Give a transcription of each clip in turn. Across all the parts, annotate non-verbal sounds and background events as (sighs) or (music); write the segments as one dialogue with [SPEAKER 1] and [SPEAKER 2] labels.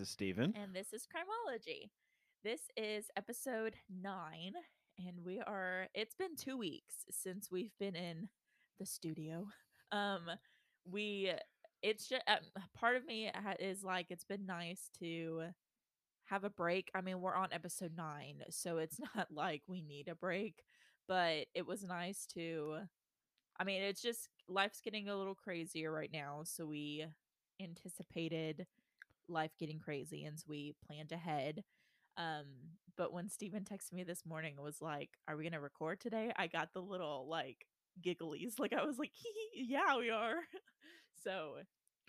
[SPEAKER 1] this is
[SPEAKER 2] Steven.
[SPEAKER 1] And this is Crimeology. This is episode nine, and we are it's been two weeks since we've been in the studio. Um we it's just uh, part of me is like it's been nice to have a break. I mean, we're on episode nine, so it's (laughs) not like we need a break, but it was nice to I mean, it's just life's getting a little crazier right now, so we anticipated life getting crazy and so we planned ahead. Um, but when Steven texted me this morning was like, Are we gonna record today? I got the little like gigglies. Like I was like, (laughs) yeah, we are. (laughs) so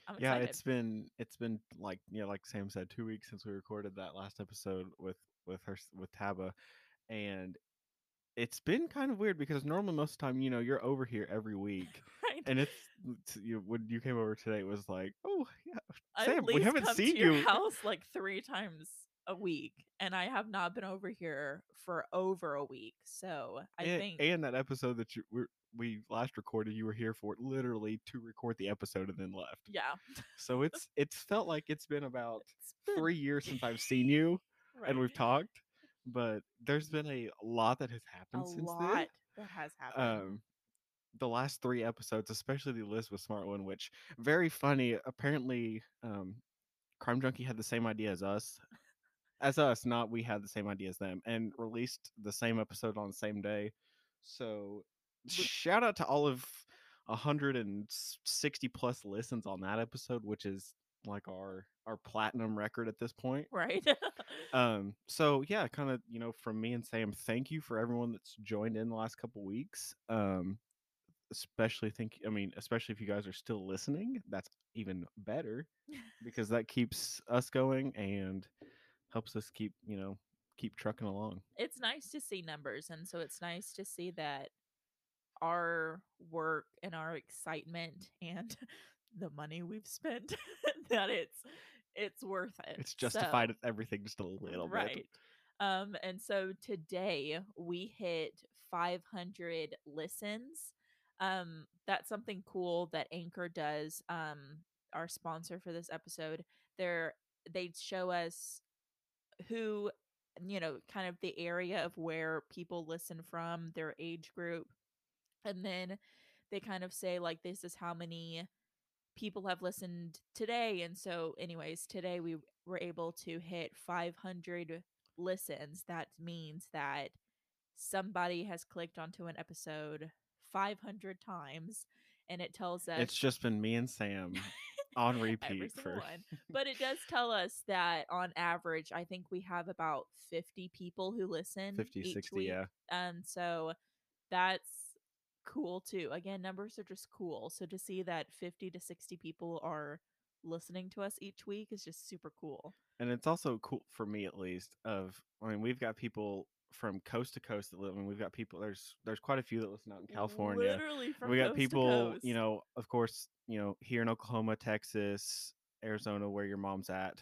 [SPEAKER 1] I'm
[SPEAKER 2] yeah,
[SPEAKER 1] excited.
[SPEAKER 2] it's been it's been like yeah, like Sam said, two weeks since we recorded that last episode with with her with Taba, and it's been kind of weird because normally most of the time, you know, you're over here every (laughs) week,
[SPEAKER 1] right.
[SPEAKER 2] and it's you when you came over today, it was like, oh yeah, Sam, we haven't seen
[SPEAKER 1] to your
[SPEAKER 2] you.
[SPEAKER 1] house like three times a week, and I have not been over here for over a week. So I
[SPEAKER 2] and,
[SPEAKER 1] think
[SPEAKER 2] and that episode that you we we last recorded, you were here for literally to record the episode and then left.
[SPEAKER 1] yeah,
[SPEAKER 2] So it's it's felt like it's been (laughs) about
[SPEAKER 1] it's been-
[SPEAKER 2] three years since I've seen (laughs) you and we've talked, but there's been a lot that has
[SPEAKER 1] a
[SPEAKER 2] happened since then.
[SPEAKER 1] A lot that has happened.
[SPEAKER 2] Um, the last three episodes, especially the Elizabeth Smart one, which very funny. Apparently, um, Crime Junkie had the same idea as us, as us. Not we had the same idea as them, and released the same episode on the same day. So, shout out to all of 160 plus listens on that episode, which is like our our platinum record at this point.
[SPEAKER 1] right.
[SPEAKER 2] Um, so yeah, kind of, you know, from me and Sam, thank you for everyone that's joined in the last couple weeks. Um, especially think I mean, especially if you guys are still listening, that's even better because that keeps us going and helps us keep, you know, keep trucking along.
[SPEAKER 1] it's nice to see numbers and so it's nice to see that our work and our excitement and (laughs) the money we've spent (laughs) that it's it's worth it
[SPEAKER 2] It's justified at everything just a little
[SPEAKER 1] right
[SPEAKER 2] bit.
[SPEAKER 1] um and so today we hit 500 listens um that's something cool that anchor does um our sponsor for this episode. They're they show us who you know kind of the area of where people listen from their age group and then they kind of say like this is how many people have listened today and so anyways today we were able to hit 500 listens. That means that somebody has clicked onto an episode 500 times and it tells us
[SPEAKER 2] It's just been me and Sam (laughs) on repeat for
[SPEAKER 1] one. (laughs) But it does tell us that on average, I think we have about 50 people who listen
[SPEAKER 2] 50,
[SPEAKER 1] each
[SPEAKER 2] 60,
[SPEAKER 1] week.
[SPEAKER 2] yeah.
[SPEAKER 1] And so that's cool too. Again, numbers are just cool. So to see that 50 to 60 people are listening to us each week is just super cool.
[SPEAKER 2] and it's also cool for me at least of i mean we've got people from coast to coast that live and we've got people there's there's quite a few that listen out in california
[SPEAKER 1] Literally from
[SPEAKER 2] we got people you know of course you know here in oklahoma texas arizona where your mom's at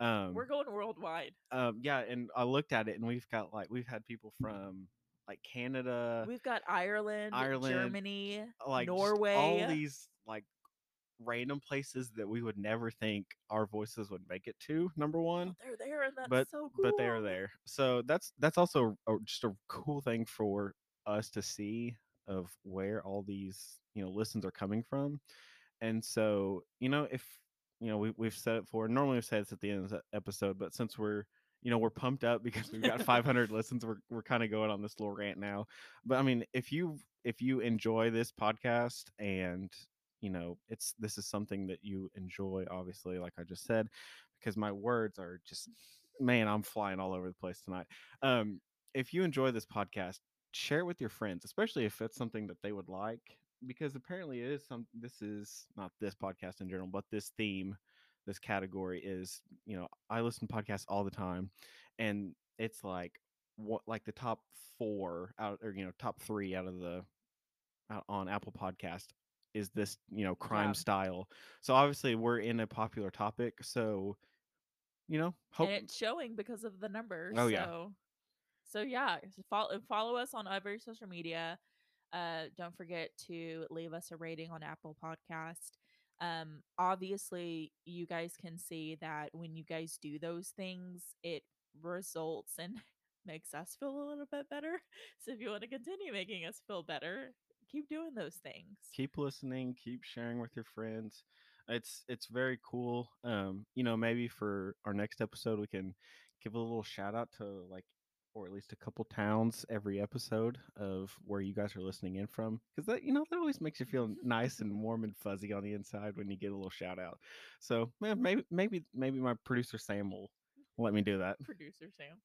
[SPEAKER 2] um
[SPEAKER 1] we're going worldwide.
[SPEAKER 2] um yeah and i looked at it and we've got like we've had people from like canada
[SPEAKER 1] We've got Ireland,
[SPEAKER 2] Ireland,
[SPEAKER 1] Germany,
[SPEAKER 2] like
[SPEAKER 1] Norway.
[SPEAKER 2] all these like random places that we would never think our voices would make it to number one
[SPEAKER 1] they're there and that's
[SPEAKER 2] but
[SPEAKER 1] so cool.
[SPEAKER 2] but they are there. So that's that's also a, just a cool thing for us to see of where all these you know listens are coming from. And so you know if you know we, we've said it for normally we've said this at the end of the episode but since we're you know we're pumped up because we've got (laughs) 500 listens we're, we're kind of going on this little rant now. But i mean if you if you enjoy this podcast and you know it's this is something that you enjoy obviously like i just said because my words are just man i'm flying all over the place tonight. Um if you enjoy this podcast share it with your friends especially if it's something that they would like because apparently it is some this is not this podcast in general but this theme this category is you know i listen to podcasts all the time and it's like what like the top four out or you know top three out of the out on apple podcast is this you know crime
[SPEAKER 1] Yeah.
[SPEAKER 2] style so obviously we're in a popular topic so you know hope
[SPEAKER 1] and it's showing because of the numbers.
[SPEAKER 2] Oh, yeah.
[SPEAKER 1] So, so yeah, so follow follow us on every social media. Uh, don't forget to leave us a rating on Apple Podcast. Um, obviously, you guys can see that when you guys do those things, it results and (laughs) makes us feel a little bit better. So if you want to continue making us feel better, keep doing those things.
[SPEAKER 2] keep listening keep sharing with your friends it's it's very cool um you know maybe for our next episode we can give a little shout out to like or at least a couple towns every episode of where you guys are listening in from because that you know that always makes you feel nice and (laughs) warm and fuzzy on the inside when you get a little shout out so man, maybe maybe maybe my producer sam will let me do that
[SPEAKER 1] Producer Sam.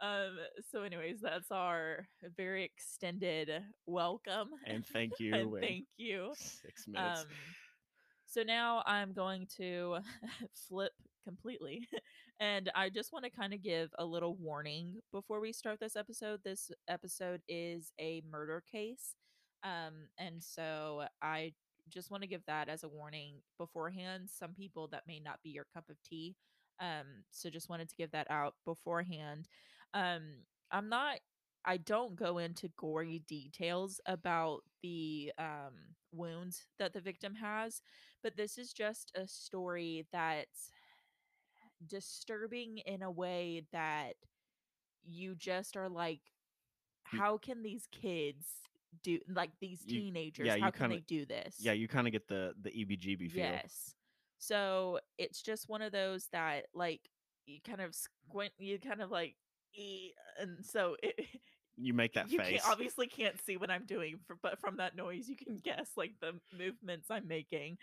[SPEAKER 1] Um, so, anyways, that's our very extended welcome
[SPEAKER 2] and thank (laughs) you
[SPEAKER 1] and thank you.
[SPEAKER 2] six minutes
[SPEAKER 1] Um, so now I'm going to (laughs) flip completely. (laughs) and I just want to kind of give a little warning before we start this episode. This episode is a murder case. Um, and so I just want to give that as a warning beforehand. Some people that may not be your cup of tea. Um, so just wanted to give that out beforehand. Um, I'm not I don't go into gory details about the um, wounds that the victim has, but this is just a story that's disturbing in a way that you just are like, how can these kids do like these
[SPEAKER 2] You-
[SPEAKER 1] teenagers?
[SPEAKER 2] yeah, you
[SPEAKER 1] how can
[SPEAKER 2] kinda-
[SPEAKER 1] they do this?
[SPEAKER 2] yeah you kind of get the the ebgb feel
[SPEAKER 1] Yes. So it's just one of those that like you kind of squint, you kind of like, "Eh," and so it, (laughs)
[SPEAKER 2] you make that
[SPEAKER 1] you
[SPEAKER 2] face
[SPEAKER 1] can't obviously can't see what I'm doing, for, but from that noise, you can guess like the movements I'm making.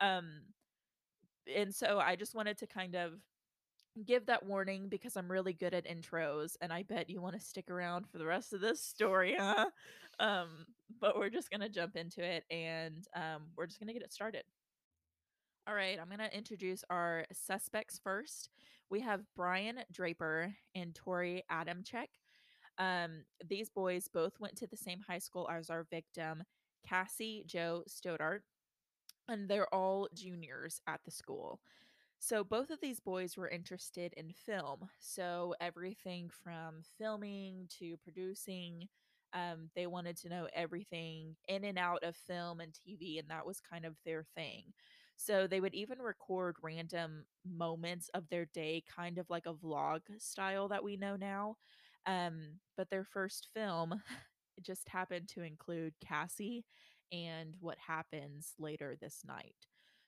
[SPEAKER 1] Um, and so I just wanted to kind of give that warning because I'm really good at intros, and I bet you want to stick around for the rest of this story, huh? Um, but we're just gonna jump into it, and um, we're just gonna get it started. All right, I'm going to introduce our suspects first. We have Brian Draper and Torey Adamcik. Um, these boys both went to the same high school as our victim, Cassie Jo Stoddart, and they're all juniors at the school. So both of these boys were interested in film. So everything from filming to producing, um, they wanted to know everything in and out of film and TV, and that was kind of their thing. So they would even record random moments of their day, kind of like a vlog style that we know now. Um, but their first film (laughs) just happened to include Cassie and what happens later this night.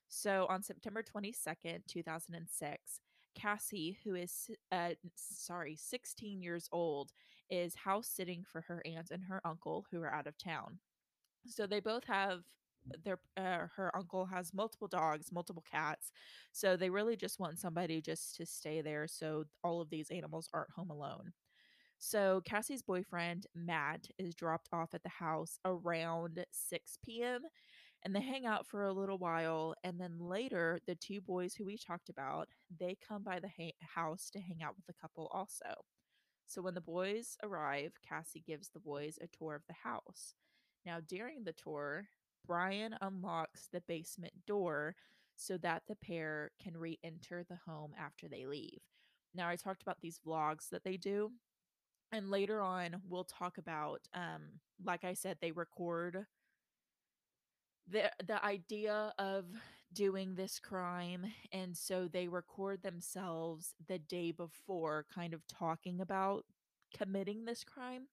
[SPEAKER 1] So on September 22nd, 2006, Cassie, who is uh, sorry, 16 years old, is house sitting for her aunt and her uncle who are out of town. So they both have their uh, her uncle has multiple dogs, multiple cats. So they really just want somebody just to stay there so all of these animals aren't home alone. So Cassie's boyfriend, Matt, is dropped off at the house around 6 p.m. and they hang out for a little while and then later the two boys who we talked about, they come by the ha- house to hang out with the couple also. So when the boys arrive, Cassie gives the boys a tour of the house. Now during the tour, Brian unlocks the basement door so that the pair can re-enter the home after they leave. Now I talked about these vlogs that they do and later on we'll talk about um like i said they record the the idea of doing this crime and so they record themselves the day before kind of talking about committing this crime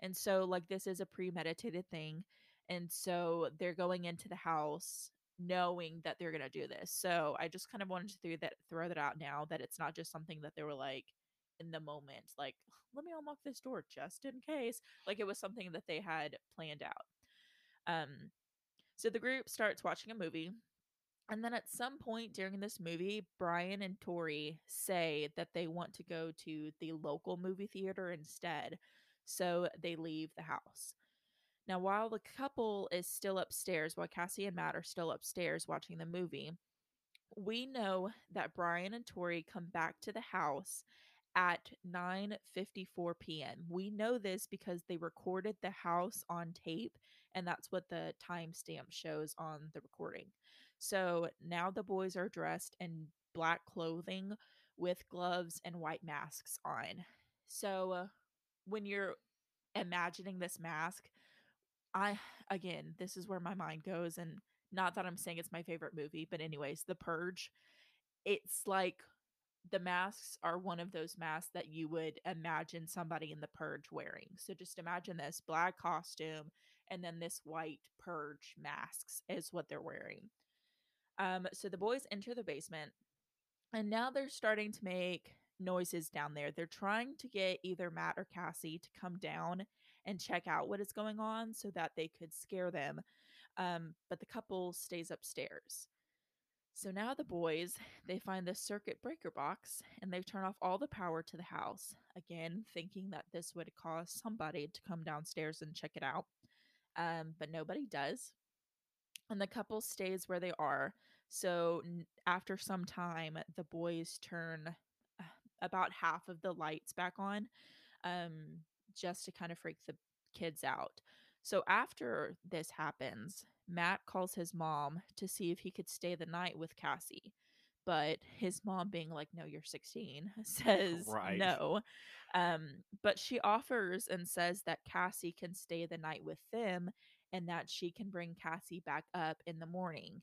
[SPEAKER 1] and so like this is a premeditated thing and so they're going into the house knowing that they're going to do this so i just kind of wanted to throw that throw that out now that it's not just something that they were like in the moment like (sighs) let me unlock this door just in case like it was something that they had planned out. Um so the group starts watching a movie and then at some point during this movie brian and torey say that they want to go to the local movie theater instead so they leave the house now while the couple is still upstairs while cassie and matt are still upstairs watching the movie we know that brian and torey come back to the house at 9:54 p.m. We know this because they recorded the house on tape and that's what the timestamp shows on the recording. So now the boys are dressed in black clothing with gloves and white masks on. So uh, when you're imagining this mask, I again, this is where my mind goes and not that I'm saying it's my favorite movie, but anyways, The Purge. It's like the masks are one of those masks that you would imagine somebody in the purge wearing. So just imagine this black costume and then this white purge masks is what they're wearing. Um, so the boys enter the basement and now they're starting to make noises down there. They're trying to get either Matt or Cassie to come down and check out what is going on so that they could scare them. Um, but the couple stays upstairs. So now the boys, they find the circuit breaker box and they turn off all the power to the house, again thinking that this would cause somebody to come downstairs and check it out. Um, but nobody does. And the couple stays where they are. So after some time, the boys turn uh, about half of the lights back on um, just to kind of freak the kids out. So after this happens, Matt calls his mom to see if he could stay the night with Cassie. But his mom, being like, no, you're 16, (laughs) says
[SPEAKER 2] Right.
[SPEAKER 1] no. Um, but she offers and says that Cassie can stay the night with them and that she can bring Cassie back up in the morning.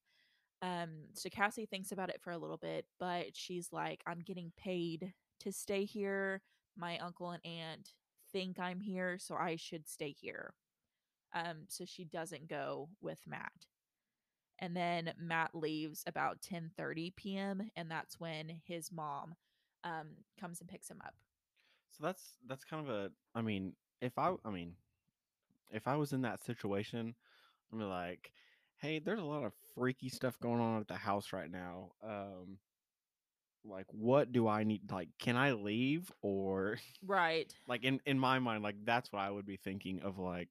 [SPEAKER 1] Um, so Cassie thinks about it for a little bit, but she's like, I'm getting paid to stay here. My uncle and aunt think I'm here, so I should stay here. Um, so she doesn't go with Matt. And then Matt leaves about 10:30 p.m. and that's when his mom um, comes and picks him up.
[SPEAKER 2] So that's that's kind of a. I mean, if I, I mean, if I was in that situation, be like, "Hey, there's a lot of freaky stuff going on at the house right now. Um, like, what do I need? Like, can I leave or (laughs)
[SPEAKER 1] Right.
[SPEAKER 2] like in in my mind, like that's what I would be thinking of. Like,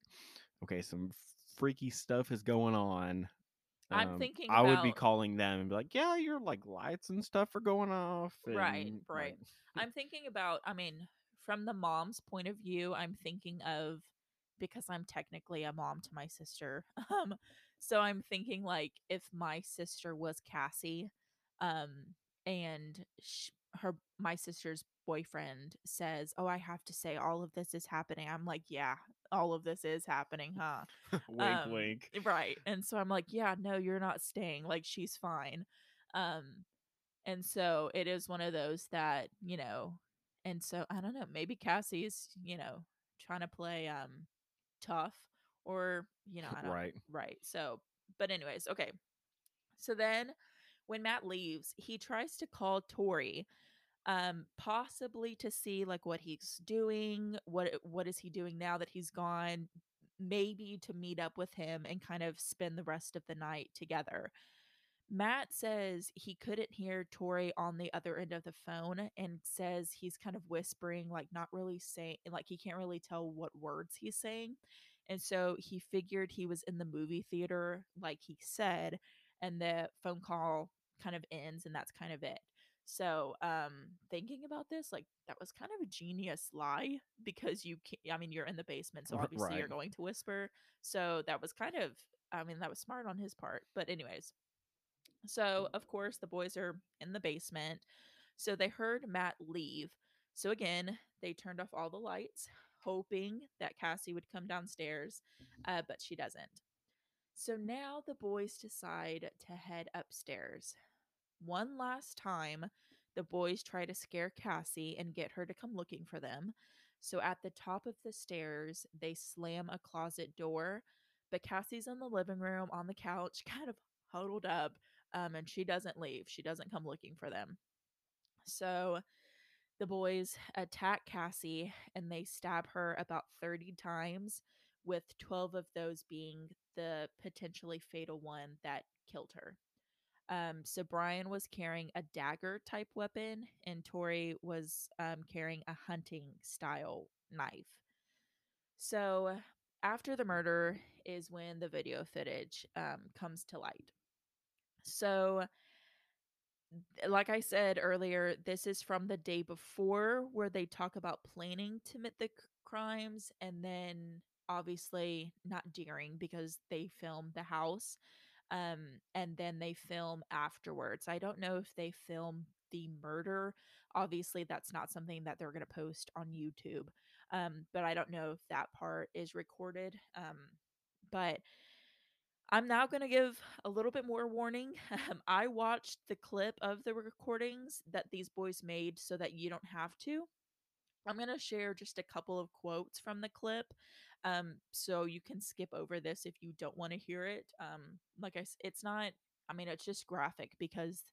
[SPEAKER 2] okay, some freaky stuff is going on.
[SPEAKER 1] I'm
[SPEAKER 2] Um,
[SPEAKER 1] thinking
[SPEAKER 2] I would be calling them and be like, "Yeah, your like lights and stuff are going off."
[SPEAKER 1] Right, right.
[SPEAKER 2] like, (laughs)
[SPEAKER 1] I'm thinking about, I mean, from the mom's point of view, I'm thinking of because I'm technically a mom to my sister. (laughs) Um, so I'm thinking like if my sister was Cassie, um, and sh- her my sister's boyfriend says, "Oh, I have to say all of this is happening." I'm like, "Yeah, all of this is happening, huh?" (laughs)
[SPEAKER 2] wink,
[SPEAKER 1] Um,
[SPEAKER 2] wink.
[SPEAKER 1] Right. And so I'm like, "Yeah, no, you're not staying. Like she's fine." Um, and so it is one of those that, you know, and so I don't know, maybe Cassie's, you know, trying to play um tough or, you know, I don't
[SPEAKER 2] Right.
[SPEAKER 1] right. So, but anyways, okay. So then when Matt leaves, he tries to call Torey um possibly to see like what he's doing, what what is he doing now that he's gone, maybe to meet up with him and kind of spend the rest of the night together. Matt says he couldn't hear Torey on the other end of the phone and says he's kind of whispering, like not really saying, like he can't really tell what words he's saying. And so he figured he was in the movie theater, like he said, and the phone call kind of ends and that's kind of it. So, um, thinking about this, like that was kind of a genius lie because you can I mean, you're in the basement, so obviously you're going to whisper. So that was kind of, I mean, that was smart on his part. But, anyways, so, of course, the boys are in the basement. So they heard Matt leave. So again, they turned off all the lights, hoping that Cassie would come downstairs, uh, but she doesn't. So now the boys decide to head upstairs. One last time, the boys try to scare Cassie and get her to come looking for them. So at the top of the stairs, they slam a closet door, but Cassie's in the living room on the couch, (laughs) kind of huddled up, um, and she doesn't leave. She doesn't come looking for them. So the boys attack Cassie and they stab her about 30 times, with 12 of those being the potentially fatal one that killed her. Um, so Brian was carrying a dagger type weapon, and Torey was um, carrying a hunting style knife. So after the murder is when the video footage um, comes to light. So, like I said earlier, this is from the day before where they talk about planning to commit the crimes, and then obviously not during because they film the house um and then they film afterwards i don't know if they film the murder obviously that's not something that they're going to post on youtube um but i don't know if that part is recorded um but I'm now going to give a little bit more warning. Um, (laughs) I watched the clip of the recordings that these boys made so that you don't have to. I'm going to share just a couple of quotes from the clip. Um, so you can skip over this if you don't want to hear it. Um, like I, it's not, I mean, it's just graphic because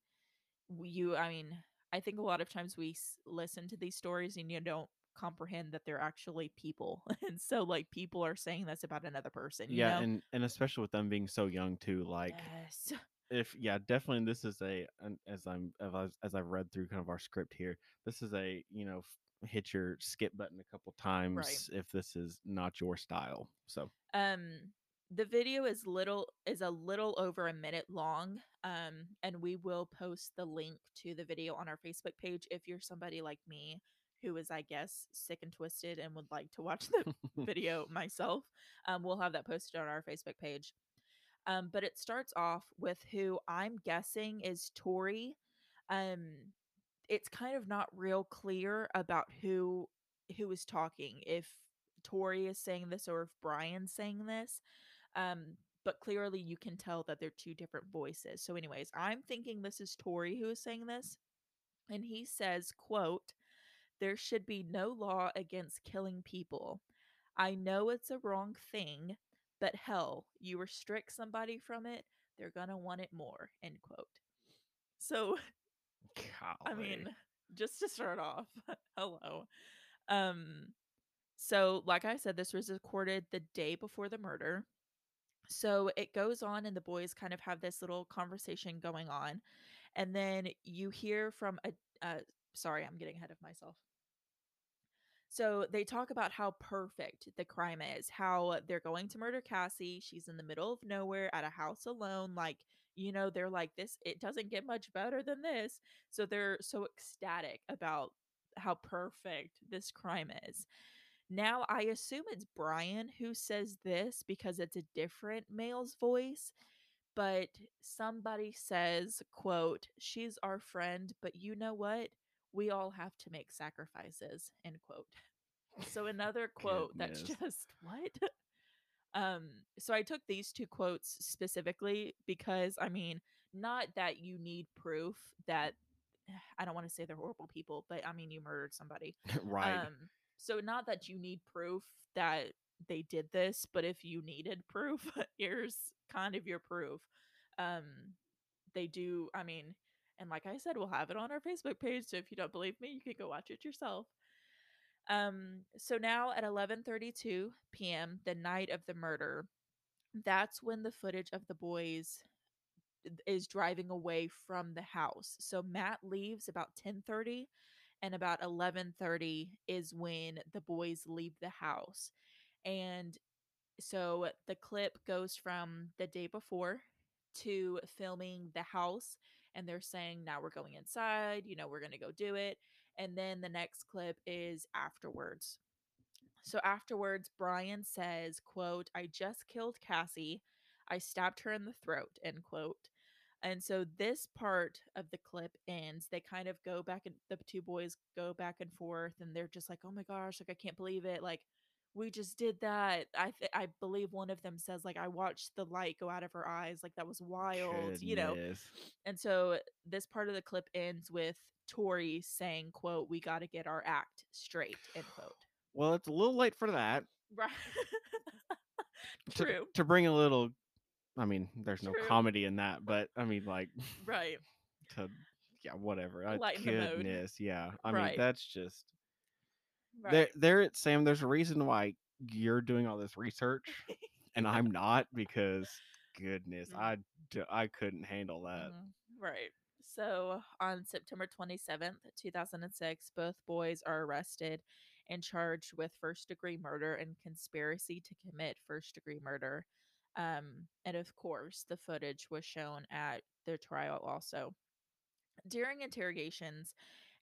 [SPEAKER 1] you, I mean, I think a lot of times we s- listen to these stories and you don't comprehend that they're actually people. (laughs) and so, like, people are saying this about another person, you
[SPEAKER 2] Yeah,
[SPEAKER 1] know?
[SPEAKER 2] and and especially with them being so young too, like
[SPEAKER 1] Yes.
[SPEAKER 2] If yeah, definitely this is a as I'm as I've, read through kind of our script here, this is a you know hit your skip button a couple
[SPEAKER 1] Right.
[SPEAKER 2] times if this is not your style. So
[SPEAKER 1] Um the video is little is a little over a minute long. Um and we will post the link to the video on our Facebook page if you're somebody like me who is I guess sick and twisted and would like to watch (laughs) the (laughs) video myself. Um we'll have that posted on our Facebook page. Um but it starts off with who I'm guessing is Torey. Um it's kind of not real clear about who who is talking if Torey is saying this or if Brian's saying this. Um, but clearly you can tell that they're two different voices. So, anyways, I'm thinking this is Torey who is saying this. And he says, quote, there should be no law against killing people. I know it's a wrong thing, but hell, you restrict somebody from it, they're gonna want it more. End quote. So (laughs) I mean, just to start off, (laughs) hello. Um, so like I said, this was recorded the day before the murder. So it goes on, and the boys kind of have this little conversation going on, and then you hear from a. Uh, sorry, I'm getting ahead of myself. So they talk about how perfect the crime is, how they're going to murder Cassie. She's in the middle of nowhere at a house alone. Like, you know, they're like, this, it doesn't get much better than this. So they're so ecstatic about how perfect this crime is. Now, I assume it's Brian who says this because it's a different male's voice, but somebody says, quote, she's our friend, but you know what? We all have to make sacrifices, end quote. So another (laughs) quote that's just what? (laughs) Um, so I took these two quotes specifically because I mean, not that you need proof that (sighs) I don't want to say they're horrible people, but I mean you murdered somebody. (laughs)
[SPEAKER 2] right?
[SPEAKER 1] Um, so not that you need proof that they did this, but if you needed proof, here's kind of your proof. Um, they do, I mean, and like I said, we'll have it on our Facebook page. So if you don't believe me, you can go watch it yourself. Um, so now at 11:32 p.m., the night of the murder, that's when the footage of the boys is driving away from the house. So Matt leaves about 10:30 and about 11:30 is when the boys leave the house. And so the clip goes from the day before to filming the house and they're saying now we're going inside, you know, we're going to go do it. And then the next clip is afterwards. So afterwards, Brian says, quote, I just killed Cassie. I stabbed her in the throat, end quote. And so this part of the clip ends. They kind of go back and the two boys go back and forth and they're just like, "Oh my gosh, like I can't believe it. Like we just did that." I th- I believe one of them says like I watched the light go out of her eyes. Like that was wild, you know. And so this part of the clip ends with Torey saying, "quote We got to get our act straight." End quote.
[SPEAKER 2] Well, it's a little late for that.
[SPEAKER 1] Right. (laughs)
[SPEAKER 2] To,
[SPEAKER 1] True.
[SPEAKER 2] to bring a little, I mean, there's no comedy in that, but I mean, like
[SPEAKER 1] Right.
[SPEAKER 2] to yeah, whatever. I,
[SPEAKER 1] Lighten
[SPEAKER 2] goodness, yeah. I
[SPEAKER 1] Right.
[SPEAKER 2] mean, that's just
[SPEAKER 1] Right.
[SPEAKER 2] there. There, Sam. There's a reason why you're doing all this research and I'm (laughs) not because goodness,
[SPEAKER 1] Mhm.
[SPEAKER 2] I couldn't handle that.
[SPEAKER 1] Mhm. Right. So on September 27th, 2006, both boys are arrested and charged with first degree murder and conspiracy to commit first degree murder. Um, and of course, the footage was shown at their trial also. During interrogations,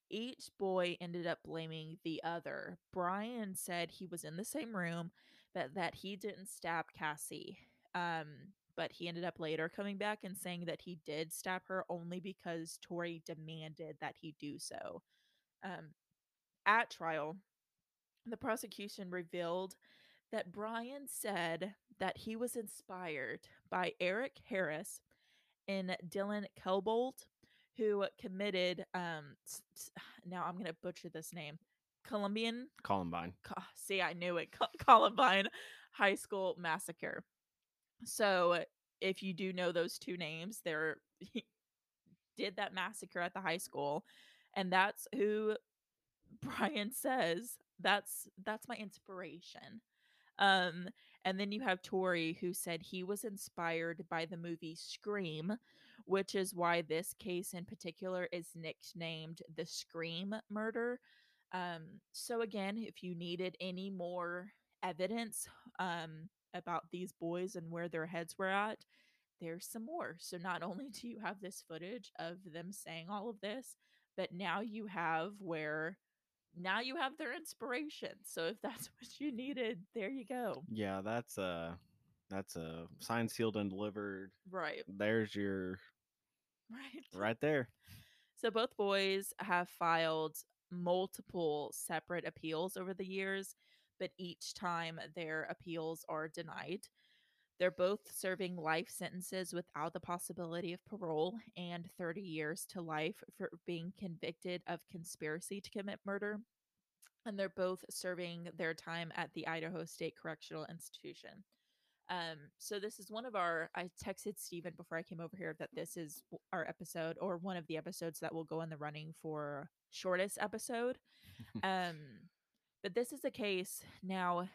[SPEAKER 1] each boy ended up blaming the other. Brian said he was in the same room, but that he didn't stab Cassie. Um, but he ended up later coming back and saying that he did stab her only because Torey demanded that he do so. Um, at trial, the prosecution revealed that Brian said that he was inspired by Eric Harris and Dylan Klebold, who committed um (sighs) now I'm gonna butcher this name. Colombian
[SPEAKER 2] Columbine.
[SPEAKER 1] Co- see, I knew it. Co- Columbine High School Massacre. So, if you do know those two names, they're (laughs) did that massacre at the high school, and that's who Brian says that's that's my inspiration. Um, and then you have Torey who said he was inspired by the movie Scream, which is why this case in particular is nicknamed the Scream murder. Um, so again, if you needed any more evidence um, about these boys and where their heads were at, there's some more. So not only do you have this footage of them saying all of this, but now you have where now you have their inspiration. So if that's (laughs) what you needed, there you go.
[SPEAKER 2] Yeah, that's a that's a signed, sealed, and delivered.
[SPEAKER 1] Right.
[SPEAKER 2] There's your
[SPEAKER 1] Right.
[SPEAKER 2] right there.
[SPEAKER 1] So both boys have filed multiple separate appeals over the years, but each time their appeals are denied. They're both serving life sentences without the possibility of parole and 30 years to life for being convicted of conspiracy to commit murder. And they're both serving their time at the Idaho State Correctional Institution. Um, so this is one of our. I texted Stephen before I came over here that this is our episode or one of the episodes that will go in the running for shortest episode. (laughs) um, but this is a case now.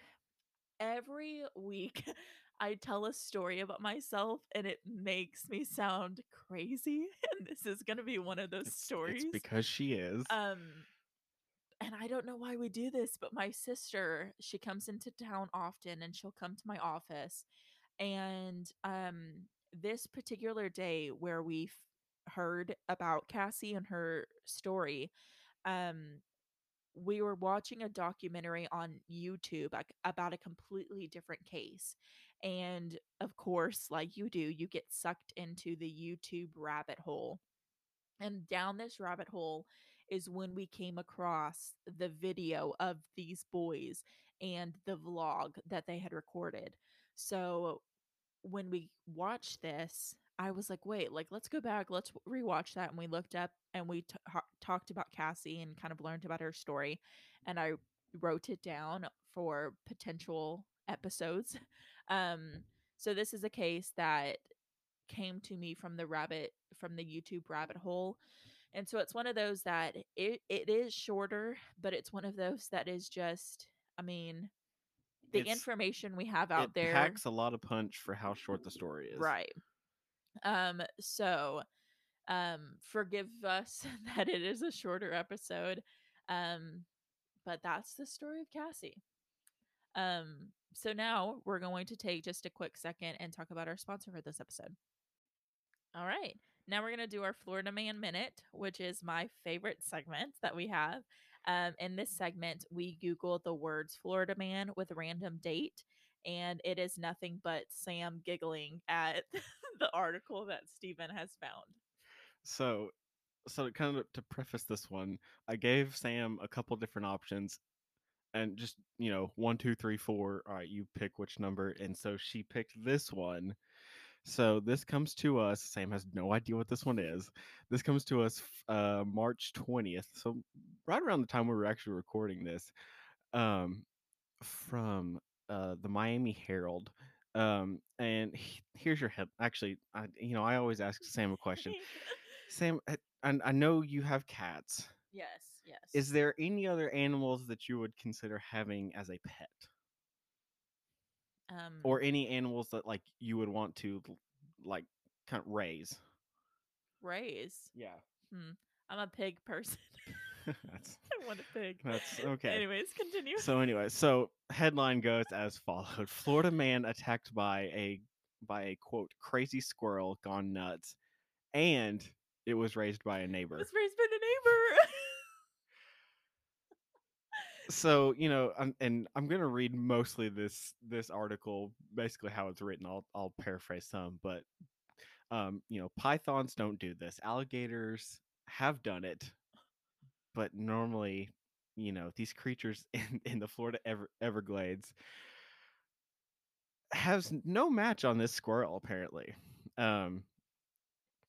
[SPEAKER 1] Every week, (laughs) I tell a story about myself, and it makes me sound crazy. (laughs) And this is going to be one of those
[SPEAKER 2] It's,
[SPEAKER 1] stories.
[SPEAKER 2] it's because she is.
[SPEAKER 1] Um, and I don't know why we do this, but my sister, she comes into town often and she'll come to my office. And um this particular day where we heard about Cassie and her story, um we were watching a documentary on YouTube like, about a completely different case. And of course, like you do, you get sucked into the YouTube rabbit hole. And down this rabbit hole is when we came across the video of these boys and the vlog that they had recorded. So when we watched this, I was like, wait, like, let's go back, let's rewatch that. And we looked up and we t- ha- talked about Cassie and kind of learned about her story. And I wrote it down for potential episodes. (laughs) Um, so this is a case that came to me from the rabbit from the YouTube rabbit hole. And so it's one of those that it, it is shorter, but it's one of those that is just I mean, the
[SPEAKER 2] It's-
[SPEAKER 1] information we have out
[SPEAKER 2] it
[SPEAKER 1] there
[SPEAKER 2] packs a lot of punch for how short the story is.
[SPEAKER 1] right. Um so um forgive us (laughs) that it is a shorter episode. Um but that's the story of Cassie. Um so now we're going to take just a quick second and talk about our sponsor for this episode. All right. Now we're going to do our Florida Man Minute, which is my favorite segment that we have. Um, in this segment, we Google the words Florida Man with random date, and it is nothing but Sam giggling at (laughs) the article that Stephen has found.
[SPEAKER 2] So, so kind of to preface this one, I gave Sam a couple different options, and just you know, one, two, three, four. All right, you pick which number, and so she picked this one. So this comes to us. Sam has no idea what this one is. This comes to us uh, March twentieth. So right around the time we were actually recording this, um, from uh, the Miami Herald. Um, and he- here's your head. Actually, I, you know, I always ask Sam a question. (laughs) Sam, I I know you have cats.
[SPEAKER 1] yes, yes.
[SPEAKER 2] Is there any other animals that you would consider having as a pet,
[SPEAKER 1] um,
[SPEAKER 2] or any animals that like you would want to like kind of raise?
[SPEAKER 1] raise?
[SPEAKER 2] Yeah,
[SPEAKER 1] Hmm. I'm a pig person. (laughs) (laughs)
[SPEAKER 2] that's
[SPEAKER 1] I want a pig.
[SPEAKER 2] that's okay.
[SPEAKER 1] Anyways, continue.
[SPEAKER 2] So anyway, so headline goes as followed: Florida man attacked by a by a quote crazy squirrel gone nuts, and it was raised by a neighbor.
[SPEAKER 1] was raised by the neighbor. (laughs)
[SPEAKER 2] so you know I'm, and i'm going to read mostly this this article basically how it's written i'll i'll paraphrase some but um you know pythons don't do this alligators have done it but normally you know these creatures (laughs) in in the florida Ever- everglades has no match on this squirrel apparently. Um,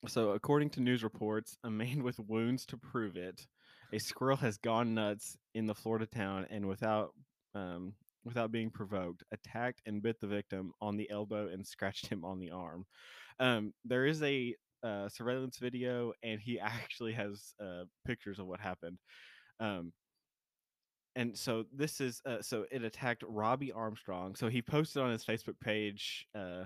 [SPEAKER 2] so according to news reports, a man with wounds to prove it, a squirrel has gone nuts in the Florida town and without um, without being provoked, attacked and bit the victim on the elbow and (laughs) scratched him on the arm. Um, there is a uh, surveillance video, and he (laughs) actually has uh, pictures of what happened. Um, and so this is uh, so it attacked Robbie Armstrong. So he posted on his Facebook page uh,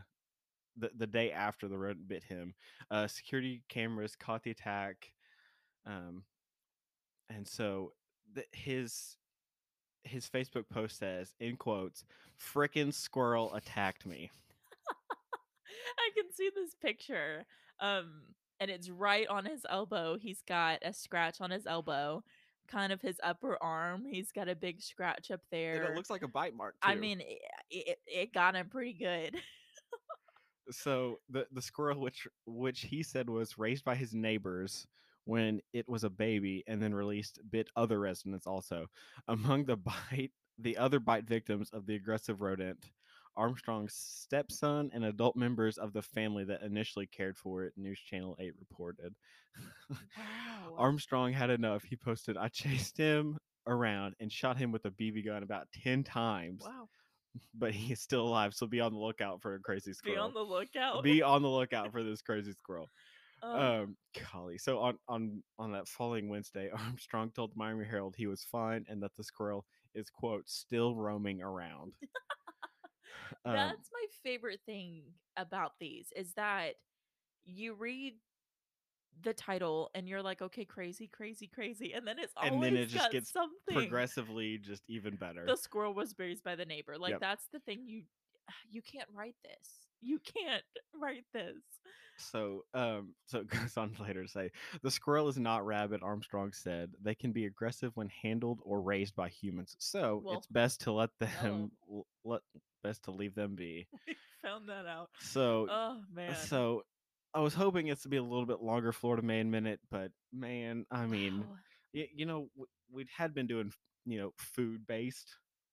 [SPEAKER 2] the the day after the rodent bit him. Uh, security cameras caught the attack, um, and so the, his his Facebook post says in quotes, "Frickin' squirrel attacked me."
[SPEAKER 1] I can see this picture. Um, and it's right on his elbow. He's got a scratch on his elbow, kind of his upper arm. He's got a big scratch up there.
[SPEAKER 2] And it looks like a bite mark. Too.
[SPEAKER 1] I mean, it, it, it got him pretty good.
[SPEAKER 2] so the the squirrel, which which he said was raised by his neighbors when it was a baby and then released, bit other residents also. (laughs) Among the bite, the other bite victims of the aggressive rodent Armstrong's stepson and adult members of the family that initially cared for it, News Channel 8 reported. (laughs)
[SPEAKER 1] Wow.
[SPEAKER 2] Armstrong had enough. He posted, I chased him around and shot him with a BB gun about 10 times.
[SPEAKER 1] Wow.
[SPEAKER 2] But he is still alive, so be on the lookout for a crazy squirrel.
[SPEAKER 1] Be on the lookout.
[SPEAKER 2] Be on the lookout for this crazy squirrel.
[SPEAKER 1] Oh,
[SPEAKER 2] Um, golly. So on on on that following Wednesday, (laughs) Armstrong told the Miami Herald he was fine and that the squirrel is quote still roaming around. (laughs) Um,
[SPEAKER 1] That's my favorite thing about these is that you read the title and you're like, okay, crazy, crazy, crazy, and then it's always
[SPEAKER 2] and then it just gets
[SPEAKER 1] something.
[SPEAKER 2] progressively just even better.
[SPEAKER 1] The squirrel was raised by the neighbor. Like
[SPEAKER 2] Yep.
[SPEAKER 1] that's the thing you (sighs) you can't write this. You can't write this.
[SPEAKER 2] So, um, so it goes on later to say the squirrel is not rabbit. Armstrong said they can be aggressive when handled or raised by humans. So
[SPEAKER 1] Well,
[SPEAKER 2] it's best to let them l- let best to leave them be. (laughs)
[SPEAKER 1] We found that out.
[SPEAKER 2] So,
[SPEAKER 1] Oh man.
[SPEAKER 2] so I was hoping it's to be a little bit longer Florida Man minute, but man, I mean,
[SPEAKER 1] Wow.
[SPEAKER 2] y- you know, w- we had been doing you know food based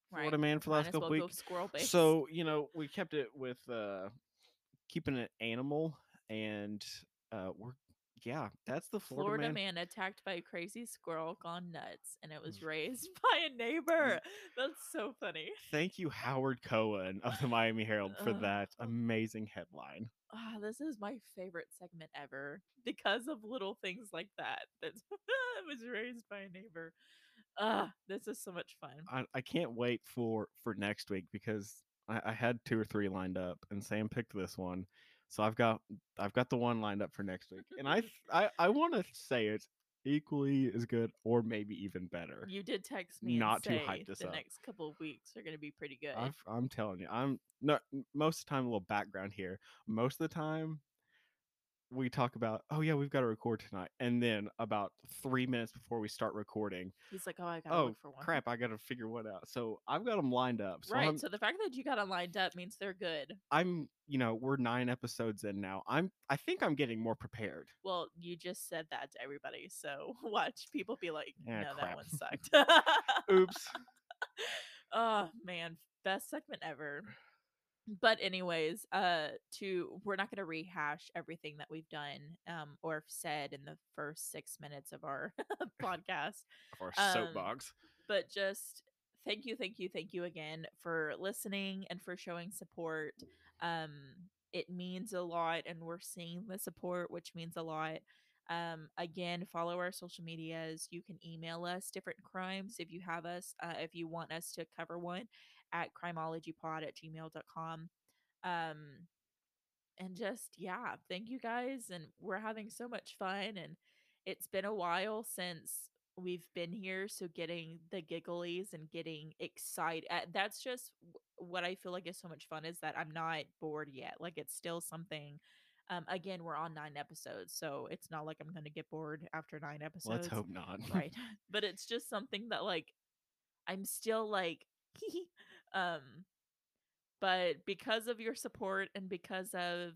[SPEAKER 2] Florida
[SPEAKER 1] Right.
[SPEAKER 2] Man for the last
[SPEAKER 1] as
[SPEAKER 2] couple
[SPEAKER 1] well
[SPEAKER 2] weeks. So you know, we kept it with uh keeping it animal, and uh we're yeah, that's the Florida,
[SPEAKER 1] Florida
[SPEAKER 2] man.
[SPEAKER 1] man. attacked by a crazy squirrel gone nuts, and it was
[SPEAKER 2] Mm.
[SPEAKER 1] raised (laughs) by a neighbor. That's so funny.
[SPEAKER 2] Thank you, Howard Cohen of the Miami Herald, for that amazing headline.
[SPEAKER 1] Ah, this is my favorite segment ever because of little things like that. That (laughs) was raised by a neighbor. Ah, this is so much fun.
[SPEAKER 2] I, I can't wait for for next week because I, I had two or three lined up, and Sam picked this one, so I've got I've got the one lined up for next week, and I (laughs) I I want to say it's equally as good or maybe even better.
[SPEAKER 1] You did text me
[SPEAKER 2] Not to
[SPEAKER 1] say
[SPEAKER 2] hype this
[SPEAKER 1] the
[SPEAKER 2] up.
[SPEAKER 1] next couple of weeks are going to be pretty good.
[SPEAKER 2] I've, I'm telling you, I'm not most of the time. A little background here. Most of the time, we talk about, oh yeah, we've got to record tonight, and then about three minutes before we start recording,
[SPEAKER 1] He's like, oh, I got to
[SPEAKER 2] oh
[SPEAKER 1] look for one.
[SPEAKER 2] crap, I got to figure one out. So I've got them lined up. So
[SPEAKER 1] right.
[SPEAKER 2] I'm,
[SPEAKER 1] So the fact that you got them lined up means they're good.
[SPEAKER 2] I'm, you know, we're nine episodes in now. I'm, I think I'm getting more prepared.
[SPEAKER 1] Well, you just said that to everybody. So (laughs) watch people be like,
[SPEAKER 2] Ah,
[SPEAKER 1] no, that one sucked. (laughs)
[SPEAKER 2] Oops. (laughs)
[SPEAKER 1] oh man, best segment ever. But anyways, uh to we're not going to rehash everything that we've done um or said in the first 6 minutes of our (laughs) podcast,
[SPEAKER 2] Of our
[SPEAKER 1] Um,
[SPEAKER 2] soapbox.
[SPEAKER 1] but just thank you, thank you, thank you again for listening and for showing support. Um it means a lot and we're seeing the support which means a lot. Um again, follow our social medias. You can email us different crimes if you have us uh, if you want us to cover one at crimeologypod at gmail.com. Um and just yeah, thank you guys and we're having so much fun and it's been a while since we've been here so getting the gigglies and getting excited uh, that's just what i feel like is so much fun is that i'm not bored yet like it's still something um again we're on nine episodes so it's not like i'm gonna get bored after nine episodes
[SPEAKER 2] Let's hope not.
[SPEAKER 1] right (laughs) but it's just something that like i'm still like (laughs) um but because of your support and because of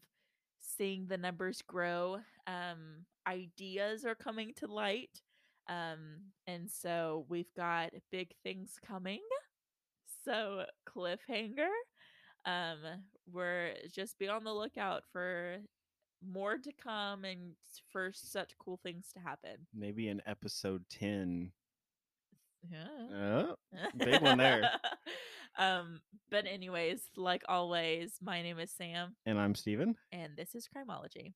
[SPEAKER 1] seeing the numbers grow um ideas are coming to light um and so we've got big things coming so cliffhanger Um, we're just be on the lookout for more to come and for such cool things to happen.
[SPEAKER 2] Maybe in episode 10.
[SPEAKER 1] Yeah.
[SPEAKER 2] Big one there. (laughs)
[SPEAKER 1] um, but anyways, like always, my name is Sam,
[SPEAKER 2] and I'm Steven.
[SPEAKER 1] and this is Crimeology.